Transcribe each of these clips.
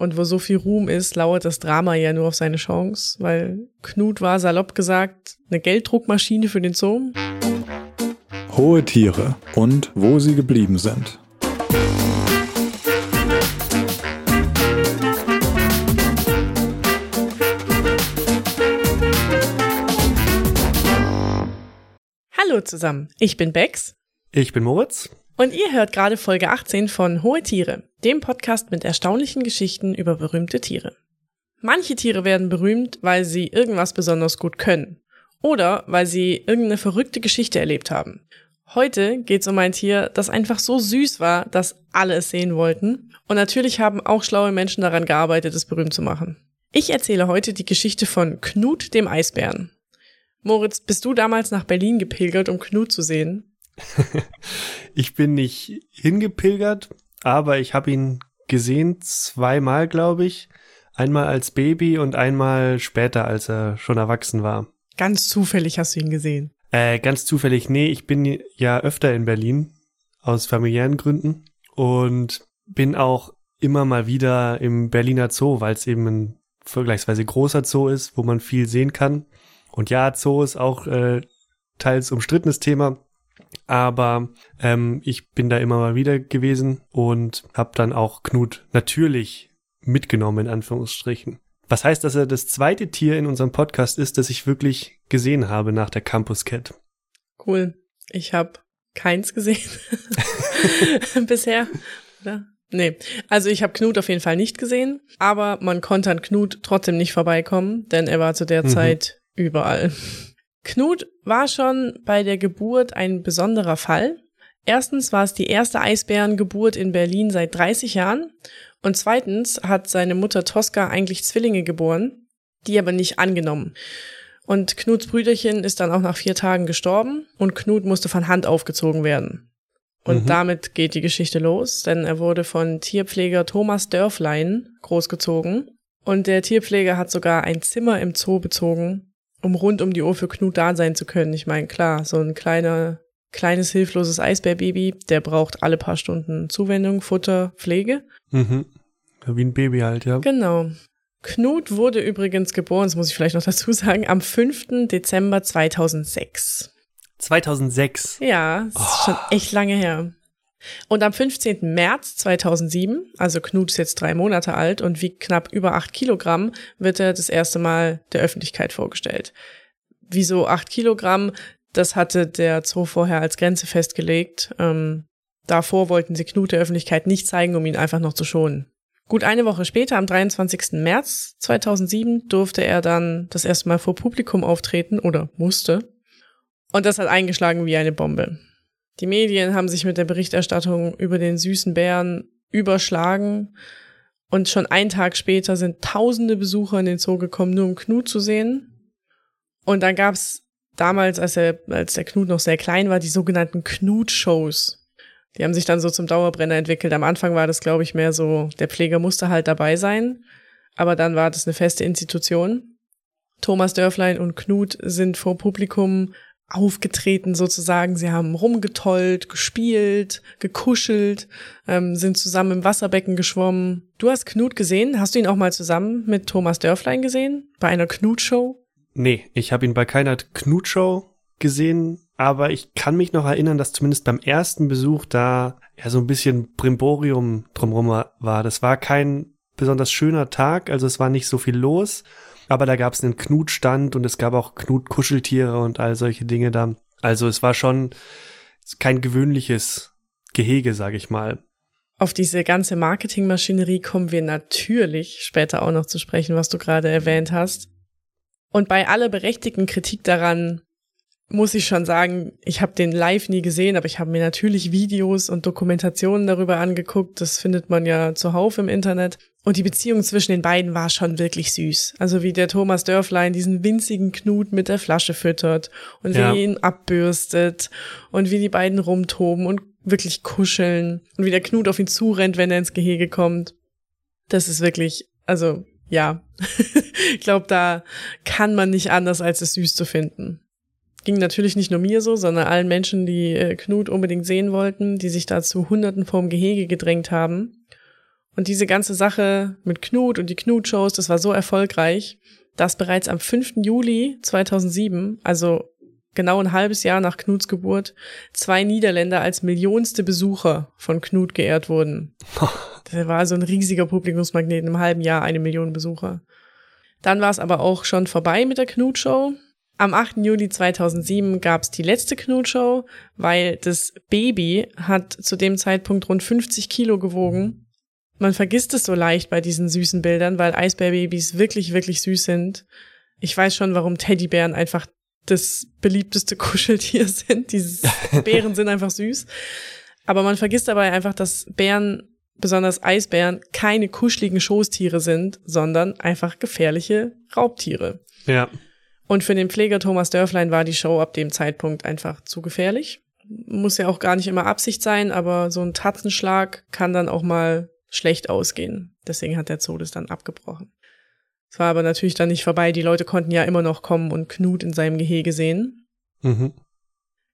Und wo so viel Ruhm ist, lauert das Drama ja nur auf seine Chance, weil Knut war salopp gesagt eine Gelddruckmaschine für den Zoo. Hohe Tiere und wo sie geblieben sind. Hallo zusammen, ich bin Bex. Ich bin Moritz. Und ihr hört gerade Folge 18 von Hohe Tiere, dem Podcast mit erstaunlichen Geschichten über berühmte Tiere. Manche Tiere werden berühmt, weil sie irgendwas besonders gut können. Oder weil sie irgendeine verrückte Geschichte erlebt haben. Heute geht's um ein Tier, das einfach so süß war, dass alle es sehen wollten. Und natürlich haben auch schlaue Menschen daran gearbeitet, es berühmt zu machen. Ich erzähle heute die Geschichte von Knut dem Eisbären. Moritz, bist du damals nach Berlin gepilgert, um Knut zu sehen? ich bin nicht hingepilgert, aber ich habe ihn gesehen zweimal, glaube ich. Einmal als Baby und einmal später, als er schon erwachsen war. Ganz zufällig hast du ihn gesehen. Äh, ganz zufällig, nee, ich bin ja öfter in Berlin aus familiären Gründen und bin auch immer mal wieder im Berliner Zoo, weil es eben ein vergleichsweise großer Zoo ist, wo man viel sehen kann. Und ja, Zoo ist auch äh, teils umstrittenes Thema, aber ähm, ich bin da immer mal wieder gewesen und habe dann auch Knut natürlich mitgenommen, in Anführungsstrichen. Was heißt, dass er das zweite Tier in unserem Podcast ist, das ich wirklich gesehen habe nach der Campus Cat. Cool. Ich habe keins gesehen bisher. Oder? Nee, also ich habe Knut auf jeden Fall nicht gesehen, aber man konnte an Knut trotzdem nicht vorbeikommen, denn er war zu der mhm. Zeit überall. Knut war schon bei der Geburt ein besonderer Fall. Erstens war es die erste Eisbärengeburt in Berlin seit 30 Jahren und zweitens hat seine Mutter Tosca eigentlich Zwillinge geboren, die aber nicht angenommen. Und Knuts Brüderchen ist dann auch nach vier Tagen gestorben und Knut musste von Hand aufgezogen werden. Und mhm. damit geht die Geschichte los, denn er wurde von Tierpfleger Thomas Dörflein großgezogen. Und der Tierpfleger hat sogar ein Zimmer im Zoo bezogen, um rund um die Uhr für Knut da sein zu können. Ich meine, klar, so ein kleiner, kleines, hilfloses Eisbärbaby, der braucht alle paar Stunden Zuwendung, Futter, Pflege. Mhm. Wie ein Baby halt, ja. Genau. Knut wurde übrigens geboren, das muss ich vielleicht noch dazu sagen, am 5. Dezember 2006. 2006? Ja, das oh. ist schon echt lange her. Und am 15. März 2007, also Knut ist jetzt drei Monate alt und wiegt knapp über acht Kilogramm, wird er das erste Mal der Öffentlichkeit vorgestellt. Wieso acht Kilogramm? Das hatte der Zoo vorher als Grenze festgelegt. Ähm, davor wollten sie Knut der Öffentlichkeit nicht zeigen, um ihn einfach noch zu schonen. Gut eine Woche später, am 23. März 2007, durfte er dann das erste Mal vor Publikum auftreten oder musste. Und das hat eingeschlagen wie eine Bombe. Die Medien haben sich mit der Berichterstattung über den süßen Bären überschlagen und schon einen Tag später sind tausende Besucher in den Zoo gekommen, nur um Knut zu sehen. Und dann gab's damals, als, er, als der Knut noch sehr klein war, die sogenannten Knut-Shows. Die haben sich dann so zum Dauerbrenner entwickelt. Am Anfang war das, glaube ich, mehr so, der Pfleger musste halt dabei sein. Aber dann war das eine feste Institution. Thomas Dörflein und Knut sind vor Publikum aufgetreten sozusagen. Sie haben rumgetollt, gespielt, gekuschelt, ähm, sind zusammen im Wasserbecken geschwommen. Du hast Knut gesehen. Hast du ihn auch mal zusammen mit Thomas Dörflein gesehen? Bei einer Knut-Show? Nee, ich habe ihn bei keiner Knut-Show gesehen, aber ich kann mich noch erinnern, dass zumindest beim ersten Besuch da ja so ein bisschen Brimborium drumherum war. Das war kein besonders schöner Tag, also es war nicht so viel los aber da gab es einen Knutstand und es gab auch Knut-Kuscheltiere und all solche Dinge da. Also es war schon kein gewöhnliches Gehege, sage ich mal. Auf diese ganze Marketingmaschinerie kommen wir natürlich später auch noch zu sprechen, was du gerade erwähnt hast. Und bei aller berechtigten Kritik daran muss ich schon sagen, ich habe den live nie gesehen, aber ich habe mir natürlich Videos und Dokumentationen darüber angeguckt. Das findet man ja zuhauf im Internet. Und die Beziehung zwischen den beiden war schon wirklich süß. Also wie der Thomas Dörflein diesen winzigen Knut mit der Flasche füttert und ja. wie ihn abbürstet und wie die beiden rumtoben und wirklich kuscheln und wie der Knut auf ihn zurennt, wenn er ins Gehege kommt. Das ist wirklich, also ja, ich glaube, da kann man nicht anders, als es süß zu finden. Ging natürlich nicht nur mir so, sondern allen Menschen, die äh, Knut unbedingt sehen wollten, die sich dazu Hunderten vorm Gehege gedrängt haben. Und diese ganze Sache mit Knut und die Knut-Shows, das war so erfolgreich, dass bereits am 5. Juli 2007, also genau ein halbes Jahr nach Knuts Geburt, zwei Niederländer als millionste Besucher von Knut geehrt wurden. Das war so ein riesiger Publikumsmagnet, in einem halben Jahr eine Million Besucher. Dann war es aber auch schon vorbei mit der Knut-Show. Am 8. Juli 2007 gab es die letzte Knut-Show, weil das Baby hat zu dem Zeitpunkt rund 50 Kilo gewogen. Man vergisst es so leicht bei diesen süßen Bildern, weil Eisbärbabys wirklich, wirklich süß sind. Ich weiß schon, warum Teddybären einfach das beliebteste Kuscheltier sind. Diese Bären sind einfach süß. Aber man vergisst dabei einfach, dass Bären, besonders Eisbären, keine kuscheligen Schoßtiere sind, sondern einfach gefährliche Raubtiere. Ja. Und für den Pfleger Thomas Dörflein war die Show ab dem Zeitpunkt einfach zu gefährlich. Muss ja auch gar nicht immer Absicht sein, aber so ein Tatzenschlag kann dann auch mal schlecht ausgehen. Deswegen hat der Zoo das dann abgebrochen. Es war aber natürlich dann nicht vorbei. Die Leute konnten ja immer noch kommen und Knut in seinem Gehege sehen. Mhm.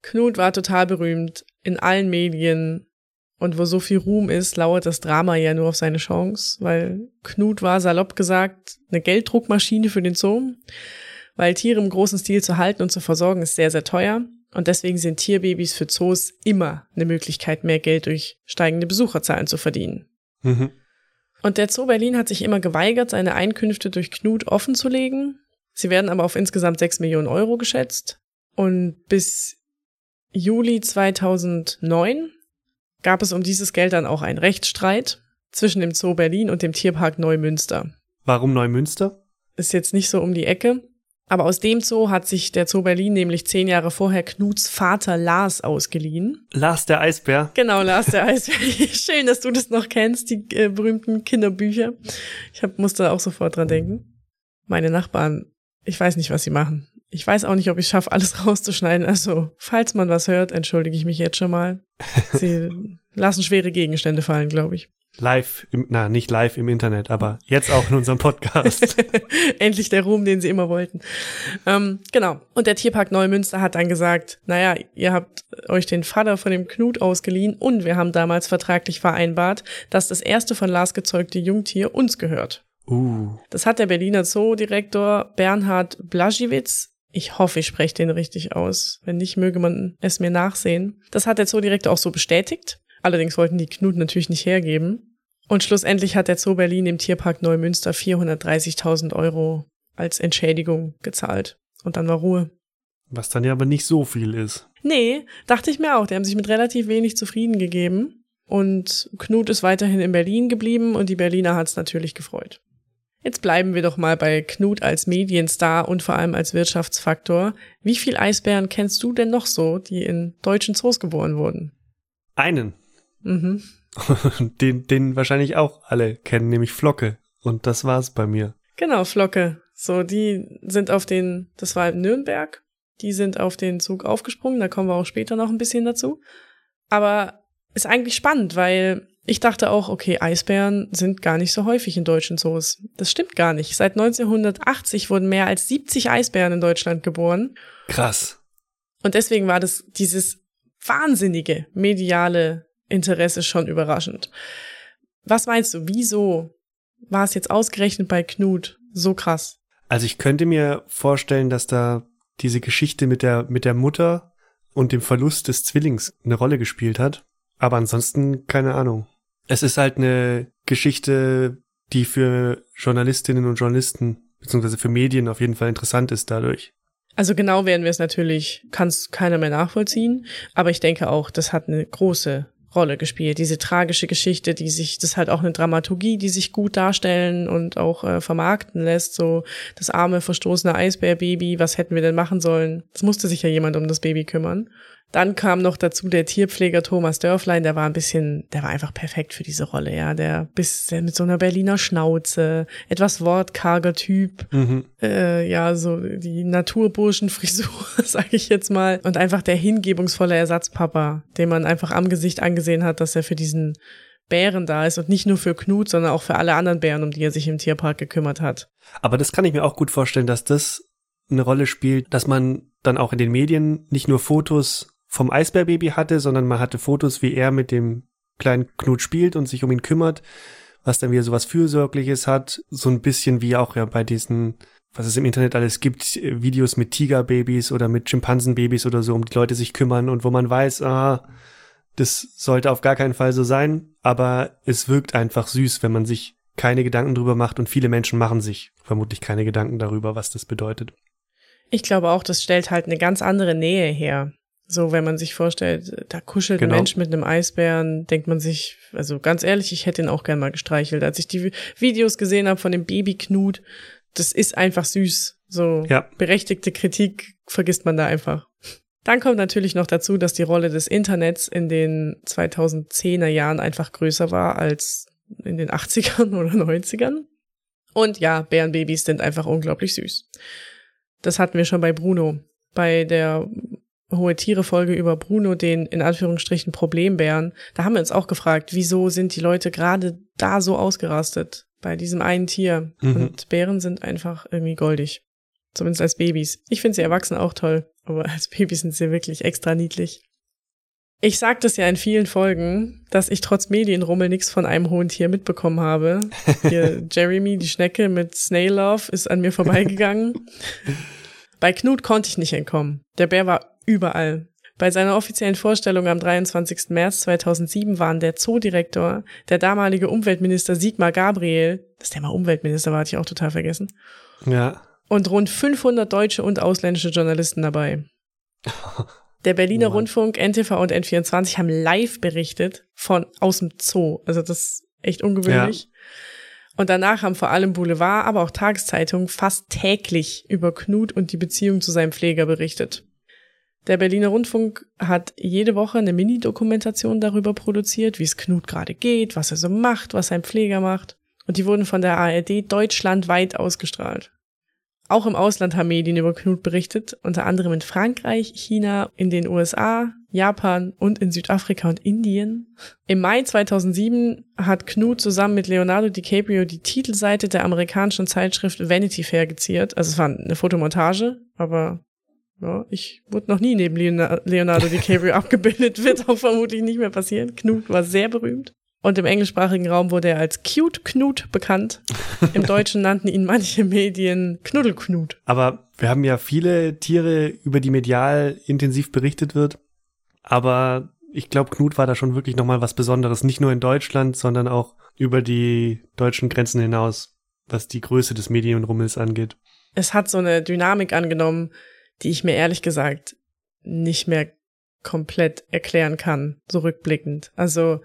Knut war total berühmt in allen Medien. Und wo so viel Ruhm ist, lauert das Drama ja nur auf seine Chance, weil Knut war salopp gesagt eine Gelddruckmaschine für den Zoo, weil Tiere im großen Stil zu halten und zu versorgen ist sehr, sehr teuer. Und deswegen sind Tierbabys für Zoos immer eine Möglichkeit, mehr Geld durch steigende Besucherzahlen zu verdienen. Mhm. Und der Zoo Berlin hat sich immer geweigert, seine Einkünfte durch Knut offen zu legen. Sie werden aber auf insgesamt 6 Millionen Euro geschätzt. Und bis Juli 2009 gab es um dieses Geld dann auch einen Rechtsstreit zwischen dem Zoo Berlin und dem Tierpark Neumünster. Warum Neumünster? Ist jetzt nicht so um die Ecke. Aber aus dem Zoo hat sich der Zoo Berlin nämlich zehn Jahre vorher Knuts Vater Lars ausgeliehen. Lars der Eisbär. Genau, Lars der Eisbär. Schön, dass du das noch kennst, die äh, berühmten Kinderbücher. Ich hab, musste auch sofort dran denken. Meine Nachbarn, ich weiß nicht, was sie machen. Ich weiß auch nicht, ob ich schaffe, alles rauszuschneiden. Also, falls man was hört, entschuldige ich mich jetzt schon mal. Sie lassen schwere Gegenstände fallen, glaube ich. Live, im, na, nicht live im Internet, aber jetzt auch in unserem Podcast. Endlich der Ruhm, den sie immer wollten. Ähm, genau. Und der Tierpark Neumünster hat dann gesagt, naja, ihr habt euch den Vater von dem Knut ausgeliehen und wir haben damals vertraglich vereinbart, dass das erste von Lars gezeugte Jungtier uns gehört. uh, Das hat der Berliner Zoodirektor Bernhard Blaschewitz ich hoffe, ich spreche den richtig aus. Wenn nicht, möge man es mir nachsehen. Das hat der Zoodirektor auch so bestätigt. Allerdings wollten die Knut natürlich nicht hergeben. Und schlussendlich hat der Zoo Berlin dem Tierpark Neumünster 430.000 Euro als Entschädigung gezahlt. Und dann war Ruhe. was dann ja aber nicht so viel ist. Nee, dachte ich mir auch. Die haben sich mit relativ wenig zufrieden gegeben. Und Knut ist weiterhin in Berlin geblieben und die Berliner hat es natürlich gefreut. Jetzt bleiben wir doch mal bei Knut als Medienstar und vor allem als Wirtschaftsfaktor. Wie viel Eisbären kennst du denn noch so, die in deutschen Zoos geboren wurden? Einen, Mhm. den, den wahrscheinlich auch alle kennen, nämlich Flocke. Und das war's bei mir. Genau, Flocke. So, die sind auf den, das war in Nürnberg, die sind auf den Zug aufgesprungen, da kommen wir auch später noch ein bisschen dazu. Aber ist eigentlich spannend, weil ich dachte auch, okay, Eisbären sind gar nicht so häufig in deutschen Zoos. Das stimmt gar nicht. Seit 1980 wurden mehr als 70 Eisbären in Deutschland geboren. Krass. Und deswegen war das dieses wahnsinnige mediale Interesse schon überraschend. Was meinst du, wieso war es jetzt ausgerechnet bei Knut so krass? Also ich könnte mir vorstellen, dass da diese Geschichte mit der, mit der Mutter und dem Verlust des Zwillings eine Rolle gespielt hat. Aber ansonsten keine Ahnung. Es ist halt eine Geschichte, die für Journalistinnen und Journalisten beziehungsweise für Medien auf jeden Fall interessant ist dadurch. Also genau werden wir es natürlich, kann es keiner mehr nachvollziehen, aber ich denke auch, das hat eine große Rolle gespielt. Diese tragische Geschichte, die sich, das ist halt auch eine Dramaturgie, die sich gut darstellen und auch äh, vermarkten lässt. So das arme, verstoßene Eisbärbaby, was hätten wir denn machen sollen? Es musste sich ja jemand um das Baby kümmern. Dann kam noch dazu der Tierpfleger Thomas Dörflein, der war ein bisschen, der war einfach perfekt für diese Rolle, ja. Der bis mit so einer Berliner Schnauze, etwas wortkarger Typ, Mhm. äh, ja, so die Naturburschenfrisur, sage ich jetzt mal. Und einfach der hingebungsvolle Ersatzpapa, den man einfach am Gesicht angesehen hat, dass er für diesen Bären da ist und nicht nur für Knut, sondern auch für alle anderen Bären, um die er sich im Tierpark gekümmert hat. Aber das kann ich mir auch gut vorstellen, dass das eine Rolle spielt, dass man dann auch in den Medien nicht nur Fotos vom Eisbärbaby hatte, sondern man hatte Fotos, wie er mit dem kleinen Knut spielt und sich um ihn kümmert, was dann wieder so was Fürsorgliches hat, so ein bisschen wie auch ja bei diesen, was es im Internet alles gibt, Videos mit Tigerbabys oder mit Schimpansenbabys oder so, um die Leute sich kümmern und wo man weiß, ah, das sollte auf gar keinen Fall so sein, aber es wirkt einfach süß, wenn man sich keine Gedanken drüber macht und viele Menschen machen sich vermutlich keine Gedanken darüber, was das bedeutet. Ich glaube auch, das stellt halt eine ganz andere Nähe her. So, wenn man sich vorstellt, da kuschelt genau. ein Mensch mit einem Eisbären, denkt man sich, also ganz ehrlich, ich hätte ihn auch gern mal gestreichelt. Als ich die Videos gesehen habe von dem Babyknut, das ist einfach süß. So ja. berechtigte Kritik vergisst man da einfach. Dann kommt natürlich noch dazu, dass die Rolle des Internets in den 2010er Jahren einfach größer war als in den 80ern oder 90ern. Und ja, Bärenbabys sind einfach unglaublich süß. Das hatten wir schon bei Bruno. Bei der hohe Tiere Folge über Bruno, den in Anführungsstrichen Problembären, da haben wir uns auch gefragt, wieso sind die Leute gerade da so ausgerastet bei diesem einen Tier? Mhm. Und Bären sind einfach irgendwie goldig. Zumindest als Babys. Ich finde sie erwachsen auch toll, aber als Babys sind sie wirklich extra niedlich. Ich sag das ja in vielen Folgen, dass ich trotz Medienrummel nichts von einem hohen Tier mitbekommen habe. Hier Jeremy, die Schnecke mit Snail Love, ist an mir vorbeigegangen. Bei Knut konnte ich nicht entkommen. Der Bär war überall. Bei seiner offiziellen Vorstellung am 23. März 2007 waren der Zoodirektor, der damalige Umweltminister Sigmar Gabriel, dass der mal Umweltminister war, hatte ich auch total vergessen. Ja. Und rund 500 deutsche und ausländische Journalisten dabei. Der Berliner oh Rundfunk, NTV und N24 haben live berichtet von aus dem Zoo. Also das ist echt ungewöhnlich. Ja. Und danach haben vor allem Boulevard, aber auch Tageszeitungen fast täglich über Knut und die Beziehung zu seinem Pfleger berichtet. Der Berliner Rundfunk hat jede Woche eine Mini-Dokumentation darüber produziert, wie es Knut gerade geht, was er so macht, was sein Pfleger macht. Und die wurden von der ARD deutschlandweit ausgestrahlt. Auch im Ausland haben Medien über Knut berichtet, unter anderem in Frankreich, China, in den USA, Japan und in Südafrika und Indien. Im Mai 2007 hat Knut zusammen mit Leonardo DiCaprio die Titelseite der amerikanischen Zeitschrift Vanity Fair geziert. Also es war eine Fotomontage, aber ja, ich wurde noch nie neben Leonardo DiCaprio abgebildet, wird auch vermutlich nicht mehr passieren. Knut war sehr berühmt. Und im englischsprachigen Raum wurde er als Cute Knut bekannt. Im Deutschen nannten ihn manche Medien Knuddelknut. Aber wir haben ja viele Tiere, über die medial intensiv berichtet wird. Aber ich glaube, Knut war da schon wirklich nochmal was Besonderes. Nicht nur in Deutschland, sondern auch über die deutschen Grenzen hinaus, was die Größe des Medienrummels angeht. Es hat so eine Dynamik angenommen, die ich mir ehrlich gesagt nicht mehr komplett erklären kann, so rückblickend. Also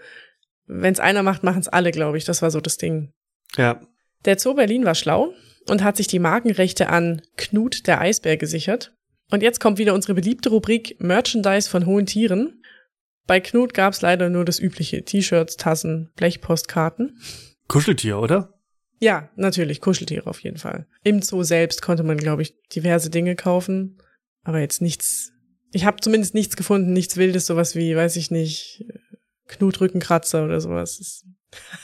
wenn es einer macht, machen es alle, glaube ich. Das war so das Ding. Ja. Der Zoo Berlin war schlau und hat sich die Markenrechte an Knut der Eisbär gesichert. Und jetzt kommt wieder unsere beliebte Rubrik Merchandise von hohen Tieren. Bei Knut gab es leider nur das übliche T-Shirts, Tassen, Blechpostkarten. Kuscheltier, oder? Ja, natürlich, Kuscheltiere auf jeden Fall. Im Zoo selbst konnte man, glaube ich, diverse Dinge kaufen, aber jetzt nichts. Ich habe zumindest nichts gefunden, nichts Wildes, sowas wie, weiß ich nicht, Knutrückenkratzer oder sowas.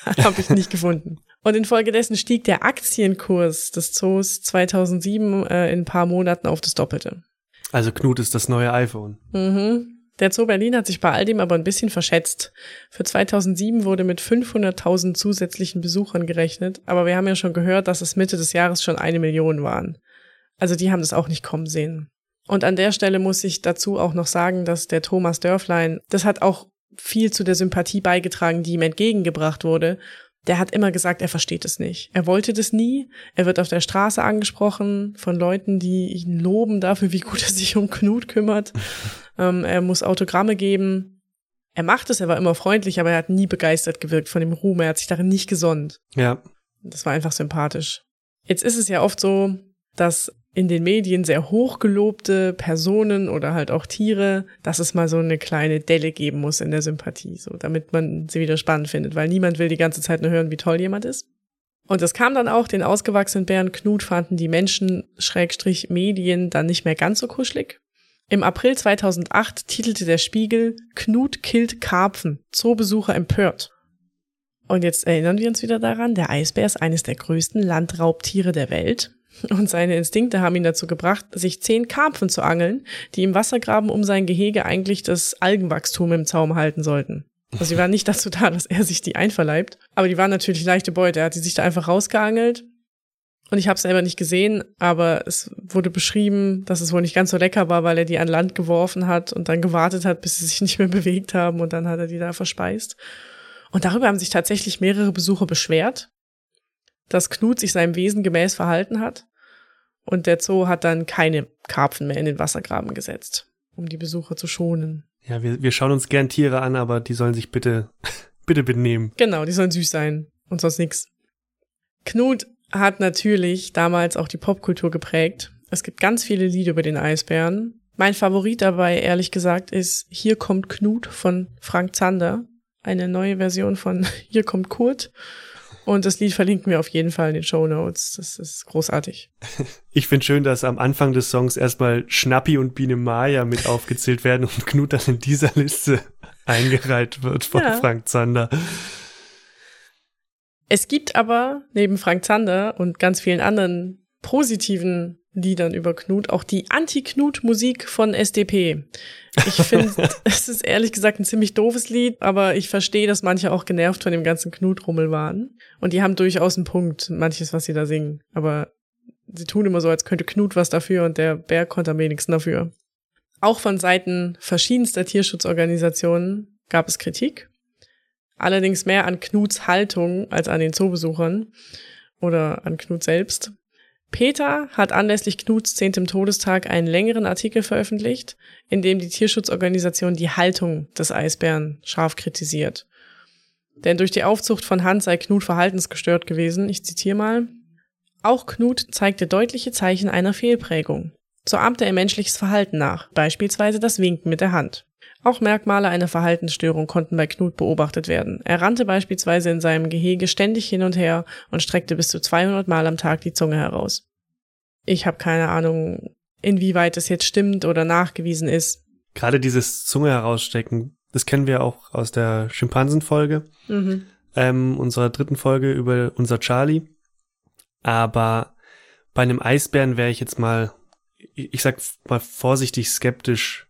Das habe ich nicht gefunden. Und infolgedessen stieg der Aktienkurs des Zoos 2007 äh, in ein paar Monaten auf das Doppelte. Also Knut ist das neue iPhone. Mhm. Der Zoo Berlin hat sich bei all dem aber ein bisschen verschätzt. Für 2007 wurde mit 500.000 zusätzlichen Besuchern gerechnet, aber wir haben ja schon gehört, dass es Mitte des Jahres schon eine Million waren. Also die haben das auch nicht kommen sehen. Und an der Stelle muss ich dazu auch noch sagen, dass der Thomas Dörflein, das hat auch viel zu der Sympathie beigetragen, die ihm entgegengebracht wurde. Der hat immer gesagt, er versteht es nicht. Er wollte das nie. Er wird auf der Straße angesprochen von Leuten, die ihn loben dafür, wie gut er sich um Knut kümmert. ähm, er muss Autogramme geben. Er macht es, er war immer freundlich, aber er hat nie begeistert gewirkt von dem Ruhm. Er hat sich darin nicht gesonnt. Ja. Das war einfach sympathisch. Jetzt ist es ja oft so, dass in den Medien sehr hochgelobte Personen oder halt auch Tiere, dass es mal so eine kleine Delle geben muss in der Sympathie, so damit man sie wieder spannend findet, weil niemand will die ganze Zeit nur hören, wie toll jemand ist. Und es kam dann auch, den ausgewachsenen Bären Knut fanden die Menschen, Schrägstrich Medien, dann nicht mehr ganz so kuschelig. Im April 2008 titelte der Spiegel Knut killt Karpfen, Zoobesucher empört. Und jetzt erinnern wir uns wieder daran, der Eisbär ist eines der größten Landraubtiere der Welt und seine Instinkte haben ihn dazu gebracht, sich zehn Karpfen zu angeln, die im Wassergraben um sein Gehege eigentlich das Algenwachstum im Zaum halten sollten. Also sie waren nicht dazu da, dass er sich die einverleibt. Aber die waren natürlich leichte Beute. Er hat die sich da einfach rausgeangelt. Und ich habe es selber nicht gesehen, aber es wurde beschrieben, dass es wohl nicht ganz so lecker war, weil er die an Land geworfen hat und dann gewartet hat, bis sie sich nicht mehr bewegt haben und dann hat er die da verspeist. Und darüber haben sich tatsächlich mehrere Besucher beschwert, dass Knut sich seinem Wesen gemäß verhalten hat. Und der Zoo hat dann keine Karpfen mehr in den Wassergraben gesetzt, um die Besucher zu schonen. Ja, wir, wir schauen uns gern Tiere an, aber die sollen sich bitte, bitte benehmen. Genau, die sollen süß sein und sonst nix. Knut hat natürlich damals auch die Popkultur geprägt. Es gibt ganz viele Lieder über den Eisbären. Mein Favorit dabei, ehrlich gesagt, ist Hier kommt Knut von Frank Zander. Eine neue Version von Hier kommt Kurt. Und das Lied verlinken wir auf jeden Fall in den Show Notes. Das ist großartig. Ich finde schön, dass am Anfang des Songs erstmal Schnappi und Biene Maya mit aufgezählt werden und Knut dann in dieser Liste eingereiht wird von ja. Frank Zander. Es gibt aber neben Frank Zander und ganz vielen anderen positiven Liedern über Knut auch die Anti-Knut-Musik von SDP. Ich finde, es ist ehrlich gesagt ein ziemlich doofes Lied, aber ich verstehe, dass manche auch genervt von dem ganzen Knut-Rummel waren. Und die haben durchaus einen Punkt, manches, was sie da singen. Aber sie tun immer so, als könnte Knut was dafür und der Bär konnte am wenigsten dafür. Auch von Seiten verschiedenster Tierschutzorganisationen gab es Kritik. Allerdings mehr an Knuts Haltung als an den Zoobesuchern oder an Knut selbst. Peter hat anlässlich Knuts zehntem Todestag einen längeren Artikel veröffentlicht, in dem die Tierschutzorganisation die Haltung des Eisbären scharf kritisiert. Denn durch die Aufzucht von Hans sei Knut verhaltensgestört gewesen. Ich zitiere mal. Auch Knut zeigte deutliche Zeichen einer Fehlprägung. So ahmte er menschliches Verhalten nach, beispielsweise das Winken mit der Hand. Auch Merkmale einer Verhaltensstörung konnten bei Knut beobachtet werden. Er rannte beispielsweise in seinem Gehege ständig hin und her und streckte bis zu 200 Mal am Tag die Zunge heraus. Ich habe keine Ahnung, inwieweit das jetzt stimmt oder nachgewiesen ist. Gerade dieses Zunge herausstecken, das kennen wir auch aus der Schimpansenfolge, mhm. ähm, unserer dritten Folge über unser Charlie. Aber bei einem Eisbären wäre ich jetzt mal, ich sag mal vorsichtig skeptisch,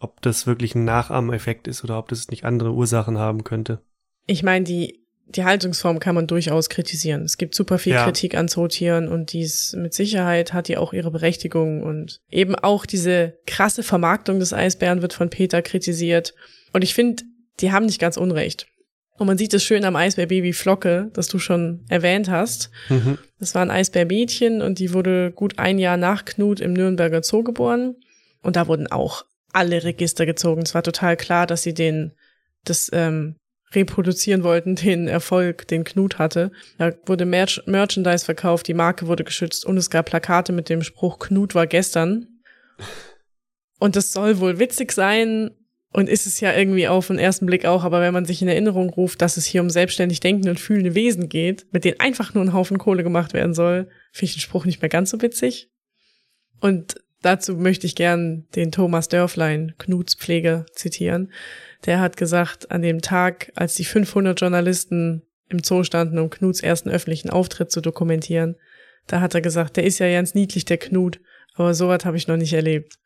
ob das wirklich ein Nachahmeffekt ist oder ob das nicht andere Ursachen haben könnte. Ich meine, die, die Haltungsform kann man durchaus kritisieren. Es gibt super viel ja. Kritik an Zootieren und dies mit Sicherheit hat die auch ihre Berechtigung und eben auch diese krasse Vermarktung des Eisbären wird von Peter kritisiert. Und ich finde, die haben nicht ganz unrecht. Und man sieht es schön am Eisbärbaby Flocke, das du schon erwähnt hast. Mhm. Das war ein Eisbärmädchen und die wurde gut ein Jahr nach Knut im Nürnberger Zoo geboren. Und da wurden auch alle Register gezogen. Es war total klar, dass sie den das ähm, reproduzieren wollten, den Erfolg, den Knut hatte. Da wurde Merch Merchandise verkauft, die Marke wurde geschützt und es gab Plakate mit dem Spruch Knut war gestern. Und das soll wohl witzig sein und ist es ja irgendwie auf den ersten Blick auch, aber wenn man sich in Erinnerung ruft, dass es hier um selbstständig denkende und fühlende Wesen geht, mit denen einfach nur ein Haufen Kohle gemacht werden soll, finde ich den Spruch nicht mehr ganz so witzig. Und Dazu möchte ich gern den Thomas Dörflein, Knuts Pfleger, zitieren. Der hat gesagt, an dem Tag, als die 500 Journalisten im Zoo standen, um Knuts ersten öffentlichen Auftritt zu dokumentieren, da hat er gesagt, der ist ja ganz niedlich, der Knut, aber sowas habe ich noch nicht erlebt.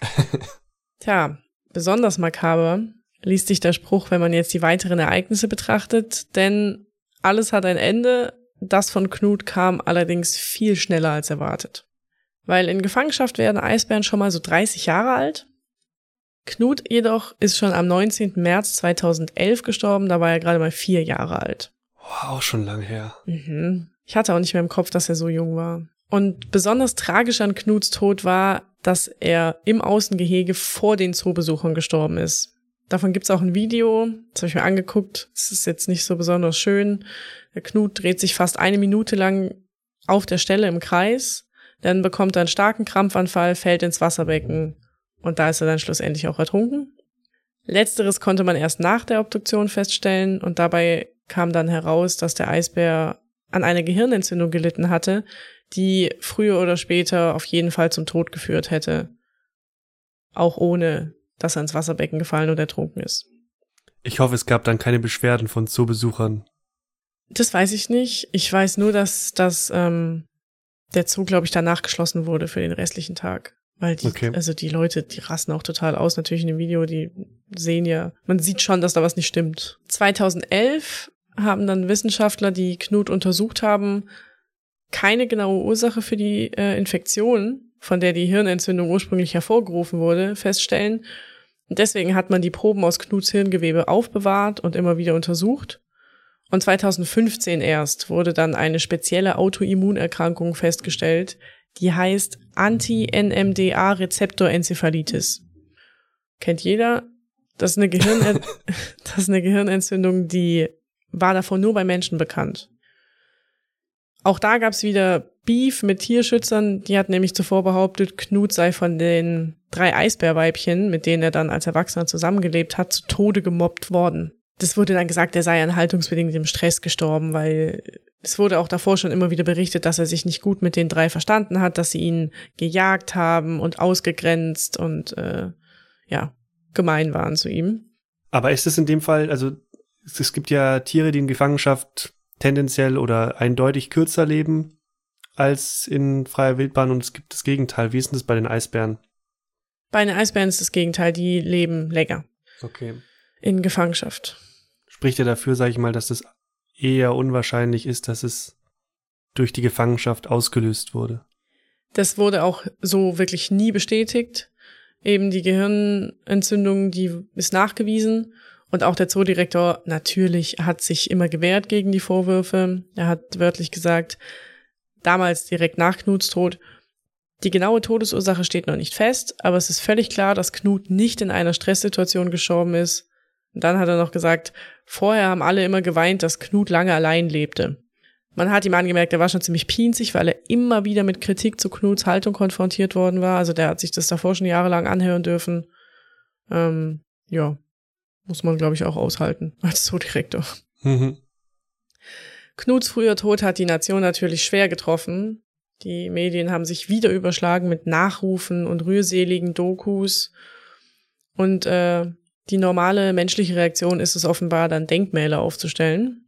Tja, besonders makaber liest sich der Spruch, wenn man jetzt die weiteren Ereignisse betrachtet, denn alles hat ein Ende, das von Knut kam allerdings viel schneller als erwartet. Weil in Gefangenschaft werden Eisbären schon mal so 30 Jahre alt. Knut jedoch ist schon am 19. März 2011 gestorben, da war er gerade mal vier Jahre alt. Wow, schon lang her. Mhm. Ich hatte auch nicht mehr im Kopf, dass er so jung war. Und besonders tragisch an Knuts Tod war, dass er im Außengehege vor den Zoobesuchern gestorben ist. Davon gibt's auch ein Video, das habe ich mir angeguckt. Es ist jetzt nicht so besonders schön. Der Knut dreht sich fast eine Minute lang auf der Stelle im Kreis dann bekommt er einen starken Krampfanfall, fällt ins Wasserbecken und da ist er dann schlussendlich auch ertrunken. Letzteres konnte man erst nach der Obduktion feststellen und dabei kam dann heraus, dass der Eisbär an einer Gehirnentzündung gelitten hatte, die früher oder später auf jeden Fall zum Tod geführt hätte. Auch ohne, dass er ins Wasserbecken gefallen oder ertrunken ist. Ich hoffe, es gab dann keine Beschwerden von Zoobesuchern. Das weiß ich nicht. Ich weiß nur, dass, dass ähm, der Zug, glaube ich, danach geschlossen wurde für den restlichen Tag. Weil die, Okay. also die Leute, die rasten auch total aus, natürlich in dem Video, die sehen ja, man sieht schon, dass da was nicht stimmt. 2011 haben dann Wissenschaftler, die Knut untersucht haben, keine genaue Ursache für die äh, Infektion, von der die Hirnentzündung ursprünglich hervorgerufen wurde, feststellen. Und deswegen hat man die Proben aus Knuts Hirngewebe aufbewahrt und immer wieder untersucht. Und 2015 erst wurde dann eine spezielle Autoimmunerkrankung festgestellt, die heißt Anti-NMDA-Rezeptorenzephalitis. Kennt jeder? Das ist eine, Gehirn das ist eine Gehirnentzündung, die war davon nur bei Menschen bekannt. Auch da gab's wieder Beef mit Tierschützern. Die hat nämlich zuvor behauptet, Knut sei von den drei Eisbärweibchen, mit denen er dann als Erwachsener zusammengelebt hat, zu Tode gemobbt worden. Das wurde dann gesagt, er sei an haltungsbedingtem Stress gestorben, weil es wurde auch davor schon immer wieder berichtet, dass er sich nicht gut mit den drei verstanden hat, dass sie ihn gejagt haben und ausgegrenzt und äh, ja, gemein waren zu ihm. Aber ist es in dem Fall, also es, es gibt ja Tiere, die in Gefangenschaft tendenziell oder eindeutig kürzer leben als in freier Wildbahn und es gibt das Gegenteil. Wie ist denn das bei den Eisbären? Bei den Eisbären ist das Gegenteil, die leben länger Okay. In Gefangenschaft. Spricht ja dafür, sage ich mal, dass es eher unwahrscheinlich ist, dass es durch die Gefangenschaft ausgelöst wurde. Das wurde auch so wirklich nie bestätigt. Eben die Gehirnentzündung, die ist nachgewiesen. Und auch der Zoodirektor natürlich hat sich immer gewehrt gegen die Vorwürfe. Er hat wörtlich gesagt, damals direkt nach Knuts Tod, die genaue Todesursache steht noch nicht fest, aber es ist völlig klar, dass Knut nicht in einer Stresssituation gestorben ist. Und dann hat er noch gesagt, vorher haben alle immer geweint, dass Knut lange allein lebte. Man hat ihm angemerkt, er war schon ziemlich pinzig, weil er immer wieder mit Kritik zu Knuts Haltung konfrontiert worden war. Also der hat sich das davor schon jahrelang anhören dürfen. Ähm, ja, muss man, glaube ich, auch aushalten als Zoodirektor. Mhm. Knuts früher Tod hat die Nation natürlich schwer getroffen. Die Medien haben sich wieder überschlagen mit Nachrufen und rührseligen Dokus. Und äh, die normale menschliche Reaktion ist es offenbar, dann Denkmäler aufzustellen.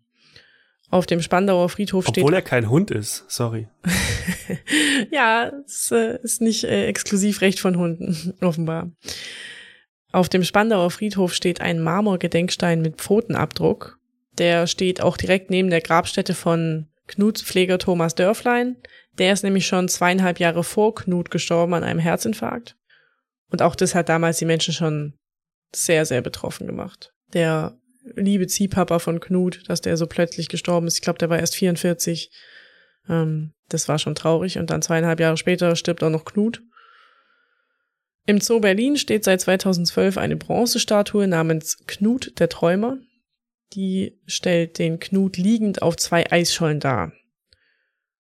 Auf dem Spandauer Friedhof steht Obwohl er kein Hund ist, sorry. ja, es äh, ist nicht äh, Exklusivrecht von Hunden, offenbar. Auf dem Spandauer Friedhof steht ein Marmorgedenkstein mit Pfotenabdruck. Der steht auch direkt neben der Grabstätte von Knuts Pfleger Thomas Dörflein. Der ist nämlich schon zweieinhalb Jahre vor Knut gestorben an einem Herzinfarkt. Und auch das hat damals die Menschen schon sehr, sehr betroffen gemacht. Der liebe Ziehpapa von Knut, dass der so plötzlich gestorben ist. Ich glaube, der war erst 44. Ähm, das war schon traurig. Und dann zweieinhalb Jahre später stirbt auch noch Knut. Im Zoo Berlin steht seit 2012 eine Bronzestatue namens Knut der Träumer. Die stellt den Knut liegend auf zwei Eisschollen dar.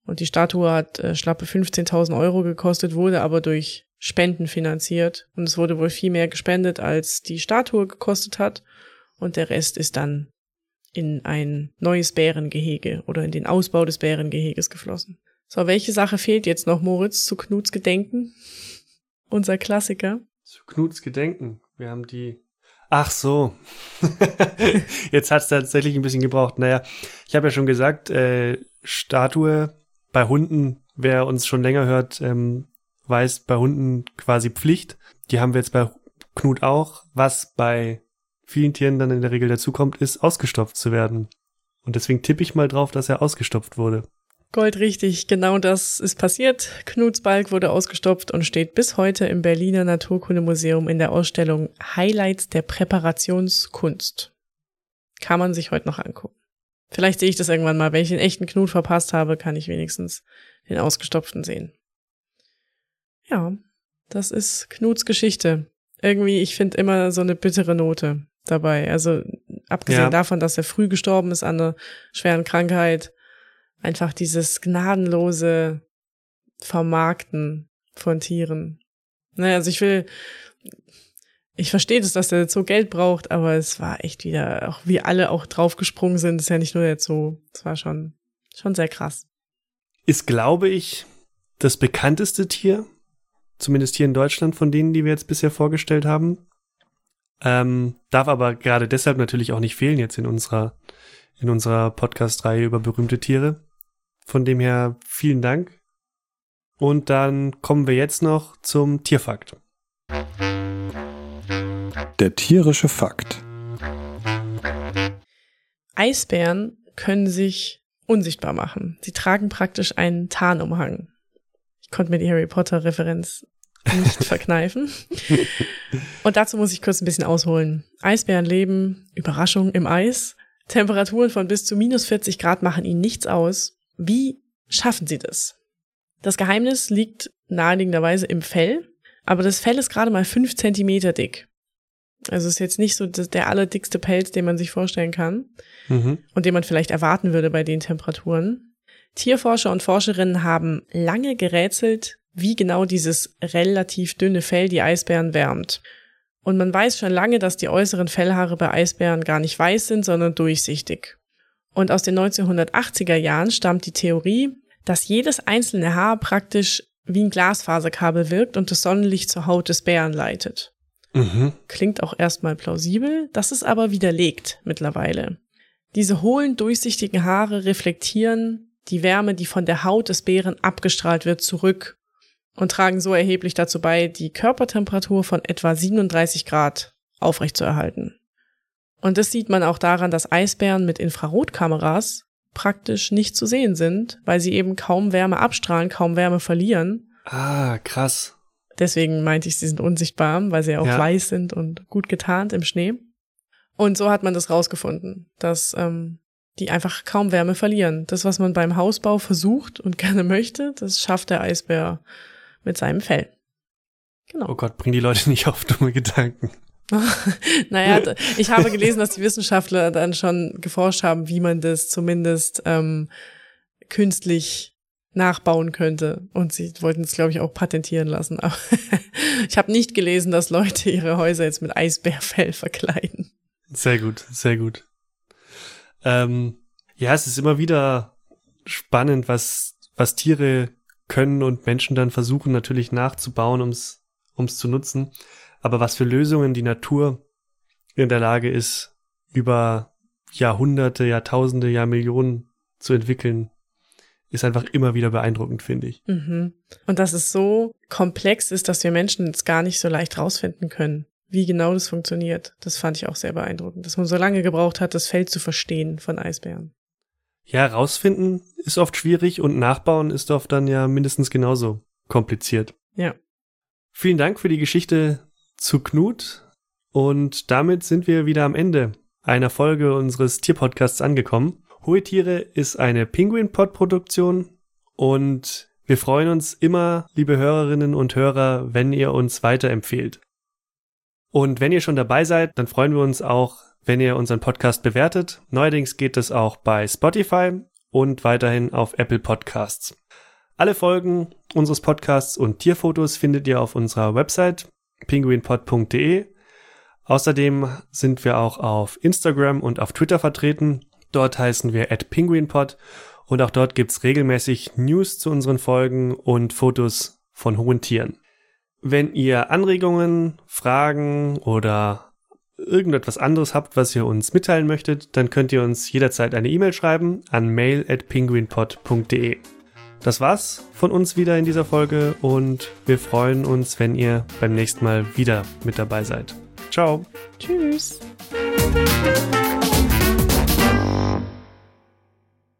Und die Statue hat äh, schlappe 15.000 Euro gekostet, wurde aber durch Spenden finanziert. Und es wurde wohl viel mehr gespendet, als die Statue gekostet hat. Und der Rest ist dann in ein neues Bärengehege oder in den Ausbau des Bärengeheges geflossen. So, welche Sache fehlt jetzt noch, Moritz, zu Knuts Gedenken? Unser Klassiker. Zu Knuts Gedenken. Wir haben die. Ach so. Jetzt hat es tatsächlich ein bisschen gebraucht. Naja, ich habe ja schon gesagt, äh, Statue bei Hunden, wer uns schon länger hört, ähm, weiß, bei Hunden quasi Pflicht. Die haben wir jetzt bei Knut auch. Was bei vielen Tieren dann in der Regel dazukommt, ist ausgestopft zu werden. Und deswegen tippe ich mal drauf, dass er ausgestopft wurde. Gold richtig, genau das ist passiert. Knuts Balk wurde ausgestopft und steht bis heute im Berliner Naturkundemuseum in der Ausstellung Highlights der Präparationskunst. Kann man sich heute noch angucken. Vielleicht sehe ich das irgendwann mal. Wenn ich den echten Knut verpasst habe, kann ich wenigstens den ausgestopften sehen. Ja, das ist Knuts Geschichte. Irgendwie, ich finde immer so eine bittere Note dabei. Also abgesehen Ja. davon, dass er früh gestorben ist an einer schweren Krankheit, einfach dieses gnadenlose Vermarkten von Tieren. Naja, also ich will, ich verstehe das, dass der Zoo Geld braucht, aber es war echt wieder, auch wie alle auch draufgesprungen sind, ist ja nicht nur der Zoo. Es war schon, schon sehr krass. Ist, glaube ich, das bekannteste Tier, zumindest hier in Deutschland, von denen, die wir jetzt bisher vorgestellt haben. Ähm, darf aber gerade deshalb natürlich auch nicht fehlen jetzt in unserer, in unserer Podcast-Reihe über berühmte Tiere. Von dem her vielen Dank Und dann kommen wir jetzt noch zum Tierfakt. Der tierische Fakt. Eisbären können sich unsichtbar machen. Sie tragen praktisch einen Tarnumhang. Konnte mir die Harry Potter Referenz nicht verkneifen. Und dazu muss ich kurz ein bisschen ausholen. Eisbären leben, Überraschung, im Eis. Temperaturen von bis zu minus 40 Grad machen ihnen nichts aus. Wie schaffen sie das? Das Geheimnis liegt naheliegenderweise im Fell, aber das Fell ist gerade mal fünf Zentimeter dick. Also ist jetzt nicht so der allerdickste Pelz, den man sich vorstellen kann mhm. und den man vielleicht erwarten würde bei den Temperaturen. Tierforscher und Forscherinnen haben lange gerätselt, wie genau dieses relativ dünne Fell die Eisbären wärmt. Und man weiß schon lange, dass die äußeren Fellhaare bei Eisbären gar nicht weiß sind, sondern durchsichtig. Und aus den 1980er Jahren stammt die Theorie, dass jedes einzelne Haar praktisch wie ein Glasfaserkabel wirkt und das Sonnenlicht zur Haut des Bären leitet. Mhm. Klingt auch erstmal plausibel, das ist aber widerlegt mittlerweile. Diese hohlen, durchsichtigen Haare reflektieren die Wärme, die von der Haut des Bären abgestrahlt wird, zurück und tragen so erheblich dazu bei, die Körpertemperatur von etwa 37 Grad aufrechtzuerhalten. Und das sieht man auch daran, dass Eisbären mit Infrarotkameras praktisch nicht zu sehen sind, weil sie eben kaum Wärme abstrahlen, kaum Wärme verlieren. Ah, krass. Deswegen meinte ich, sie sind unsichtbar, weil sie ja auch ja. weiß sind und gut getarnt im Schnee. Und so hat man das rausgefunden, dass ähm, die einfach kaum Wärme verlieren. Das, was man beim Hausbau versucht und gerne möchte, das schafft der Eisbär mit seinem Fell. Genau. Oh Gott, bring die Leute nicht auf dumme Gedanken. naja, ich habe gelesen, dass die Wissenschaftler dann schon geforscht haben, wie man das zumindest ähm, künstlich nachbauen könnte. Und sie wollten es, glaube ich, auch patentieren lassen. Aber ich habe nicht gelesen, dass Leute ihre Häuser jetzt mit Eisbärfell verkleiden. Sehr gut, sehr gut. Ähm, ja, es ist immer wieder spannend, was, was Tiere können und Menschen dann versuchen natürlich nachzubauen, ums ums zu nutzen. Aber was für Lösungen die Natur in der Lage ist, über Jahrhunderte, Jahrtausende, Jahrmillionen zu entwickeln, ist einfach immer wieder beeindruckend, finde ich. Mhm. Und dass es so komplex ist, dass wir Menschen es gar nicht so leicht rausfinden können, wie genau das funktioniert. Das fand ich auch sehr beeindruckend, dass man so lange gebraucht hat, das Feld zu verstehen von Eisbären. Ja, rausfinden ist oft schwierig und nachbauen ist oft dann ja mindestens genauso kompliziert. Ja. Vielen Dank für die Geschichte zu Knut und damit sind wir wieder am Ende einer Folge unseres Tierpodcasts angekommen. Hohe Tiere ist eine Penguin-Pod-Produktion und wir freuen uns immer, liebe Hörerinnen und Hörer, wenn ihr uns weiterempfehlt. Und wenn ihr schon dabei seid, dann freuen wir uns auch, wenn ihr unseren Podcast bewertet. Neuerdings geht es auch bei Spotify und weiterhin auf Apple Podcasts. Alle Folgen unseres Podcasts und Tierfotos findet ihr auf unserer Website penguinpod.de. Außerdem sind wir auch auf Instagram und auf Twitter vertreten. Dort heißen wir at penguinpod und auch dort gibt's regelmäßig News zu unseren Folgen und Fotos von hohen Tieren. Wenn ihr Anregungen, Fragen oder irgendetwas anderes habt, was ihr uns mitteilen möchtet, dann könnt ihr uns jederzeit eine E-Mail schreiben an mail at penguinpod.de. Das war's von uns wieder in dieser Folge und wir freuen uns, wenn ihr beim nächsten Mal wieder mit dabei seid. Ciao. Tschüss.